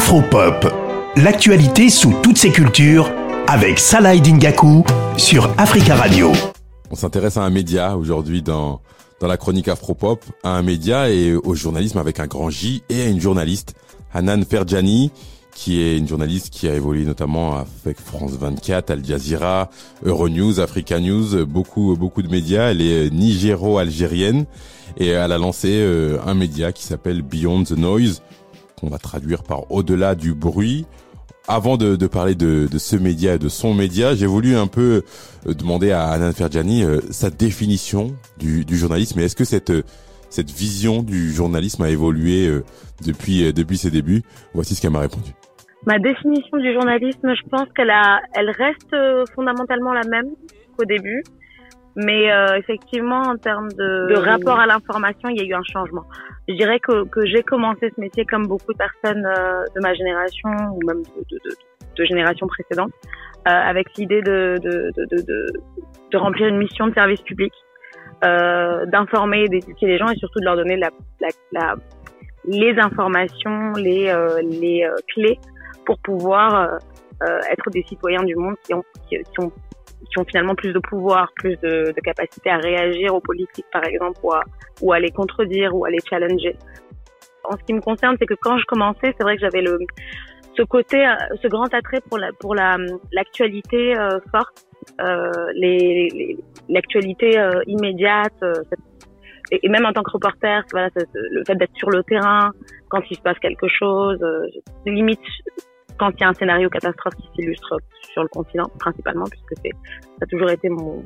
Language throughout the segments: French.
Afropop, l'actualité sous toutes ses cultures avec Salah Dingaku sur Africa Radio. On s'intéresse à un média aujourd'hui dans dans la chronique Afropop, à un média et au journalisme avec un grand J et à une journaliste, Hanan Ferjani, qui est une journaliste qui a évolué notamment avec France 24, Al Jazeera, Euronews, Africa News, beaucoup beaucoup de médias. Elle est nigéro-algérienne et elle a lancé euh, un média qui s'appelle Beyond the Noise, qu'on va traduire par au-delà du bruit. Avant de, parler de, ce média et de son média, j'ai voulu un peu euh, demander à Hanan Ferjani euh, sa définition du, journalisme. est-ce que cette cette vision du journalisme a évolué depuis depuis ses débuts? Voici ce qu'elle m'a répondu. Ma définition du journalisme, je pense qu'elle elle reste euh, fondamentalement la même qu'au début, mais euh, effectivement en termes de, de rapport à l'information, il y a eu un changement. Je dirais que, que j'ai commencé ce métier comme beaucoup de personnes euh, de ma génération ou même de, de, de générations précédentes, euh, avec l'idée de, de, de, de, remplir une mission de service public, d'informer, d'éduquer les gens et surtout de leur donner la, la, la les informations, les, les clés pour pouvoir euh, euh, être des citoyens du monde qui ont, qui, ont qui ont finalement plus de pouvoir, plus de, de, capacité à réagir aux politiques, par exemple, ou à, ou à les contredire, ou à les challenger. En ce qui me concerne, c'est que quand je commençais, c'est vrai que j'avais le ce côté, euh, ce grand attrait pour la pour la l'actualité euh, forte, euh, les l'actualité euh, immédiate, et, et, même en tant que reporter, voilà, le fait d'être sur le terrain quand il se passe quelque chose, limite quand il y a un scénario catastrophe qui s'illustre sur le continent, principalement, puisque ça a toujours été mon,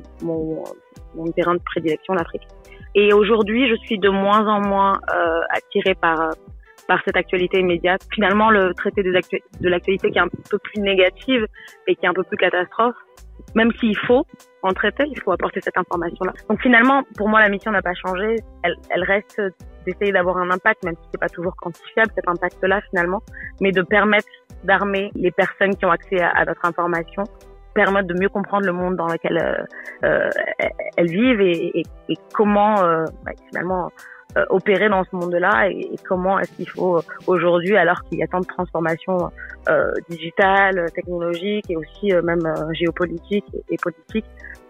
terrain de prédilection, l'Afrique. Et aujourd'hui, je suis de moins en moins euh, attirée par par cette actualité immédiate. Finalement, le traité de l'actualité qui est un peu plus négative et qui est un peu plus catastrophe, même s'il faut en traiter, il faut apporter cette information-là. Donc finalement, pour moi, la mission n'a pas changé. Elle, elle reste d'essayer d'avoir un impact, même si c'est pas toujours quantifiable cet impact-là finalement, mais de permettre d'armer les personnes qui ont accès à, notre information, permettre de mieux comprendre le monde dans lequel euh, euh elles vivent et, comment euh, bah, finalement opérer dans ce monde-là et, comment est-ce qu'il faut aujourd'hui, alors qu'il y a tant de transformations digitales, technologiques et aussi même géopolitiques et, et politiques.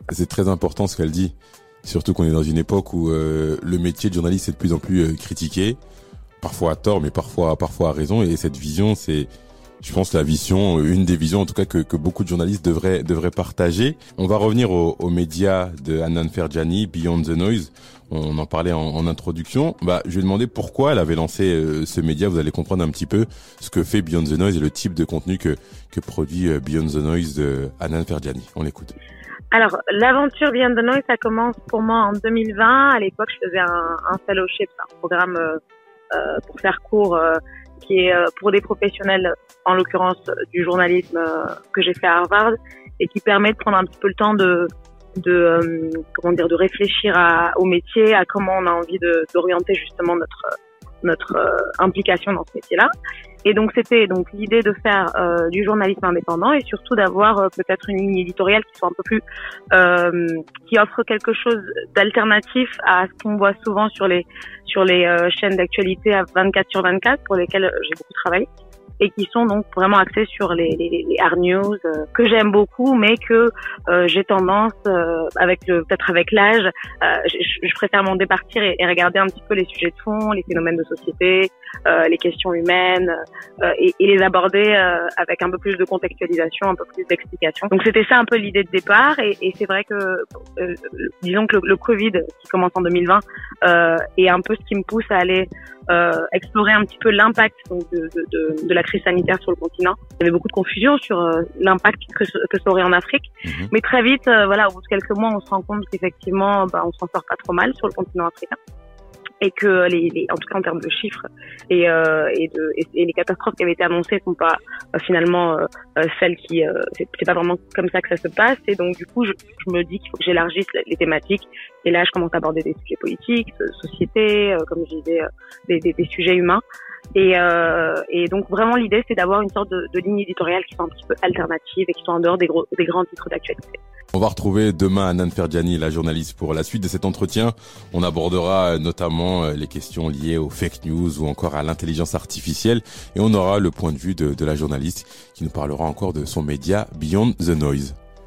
C'est très important ce qu'elle dit. Surtout qu'on est dans une époque où le métier de journaliste est de plus en plus critiqué, parfois à tort, mais parfois parfois à raison. Et cette vision, c'est, je pense, la vision, une des visions en tout cas que, que beaucoup de journalistes devraient devraient partager. On va revenir aux, médias de Annan Ferjani, Beyond the Noise. On en parlait en, introduction. Bah, je vais demander pourquoi elle avait lancé euh, ce média. Vous allez comprendre un petit peu ce que fait Beyond the Noise et le type de contenu que que produit Beyond the Noise de Annan Ferjani. On l'écoute. Alors, l'aventure Beyond the Noise, ça commence pour moi en 2020. À l'époque, je faisais un, un fellowship, un programme euh, euh, pour faire court, euh, qui est euh, pour des professionnels, en l'occurrence du journalisme que j'ai fait à Harvard, et qui permet de prendre un petit peu le temps de, de comment dire, de réfléchir à, au métier, à comment on a envie d'orienter justement notre notre implication dans ce métier-là. Et donc c'était donc l'idée de faire euh, du journalisme indépendant et surtout d'avoir euh, peut-être une ligne éditoriale qui soit un peu plus euh, qui offre quelque chose d'alternatif à ce qu'on voit souvent sur les sur les euh, chaînes d'actualité à 24 sur 24 pour lesquelles j'ai beaucoup travaillé et qui sont donc vraiment axés sur les, les, les hard news euh, que j'aime beaucoup, mais que euh, j'ai tendance, euh, avec peut-être avec l'âge, je, je, préfère m'en départir et, et, regarder un petit peu les sujets de fond, les phénomènes de société, les questions humaines, et, et, les aborder avec un peu plus de contextualisation, un peu plus d'explication. Donc c'était ça un peu l'idée de départ, et, et c'est vrai que disons que le, le, Covid qui commence en 2020 est un peu ce qui me pousse à aller explorer un petit peu l'impact de, de, de, de la crise sanitaire sur le continent. Il y avait beaucoup de confusion sur euh, l'impact que, que, ça aurait en Afrique. Mhm. Mais très vite, euh, voilà, au bout de quelques mois, on se rend compte qu'effectivement, bah, on s'en sort pas trop mal sur le continent africain et que les, les, en tout cas en termes de chiffres et, euh, et, de, et, les catastrophes qui avaient été annoncées sont pas euh, finalement euh, celles qui c'est pas vraiment comme ça que ça se passe. Et donc du coup je, je me dis qu'il faut que j'élargisse les thématiques. Et là je commence à aborder des sujets politiques, société, comme je disais, des, des, des sujets humains. Et, euh, et donc vraiment l'idée c'est d'avoir une sorte de, de, ligne éditoriale qui soit un petit peu alternative et qui soit en dehors des, gros, des grands titres d'actualité. On va retrouver demain Anan Ferjani, la journaliste, pour la suite de cet entretien. On abordera notamment les questions liées aux fake news ou encore à l'intelligence artificielle et on aura le point de vue de la journaliste qui nous parlera encore de son média Beyond the Noise.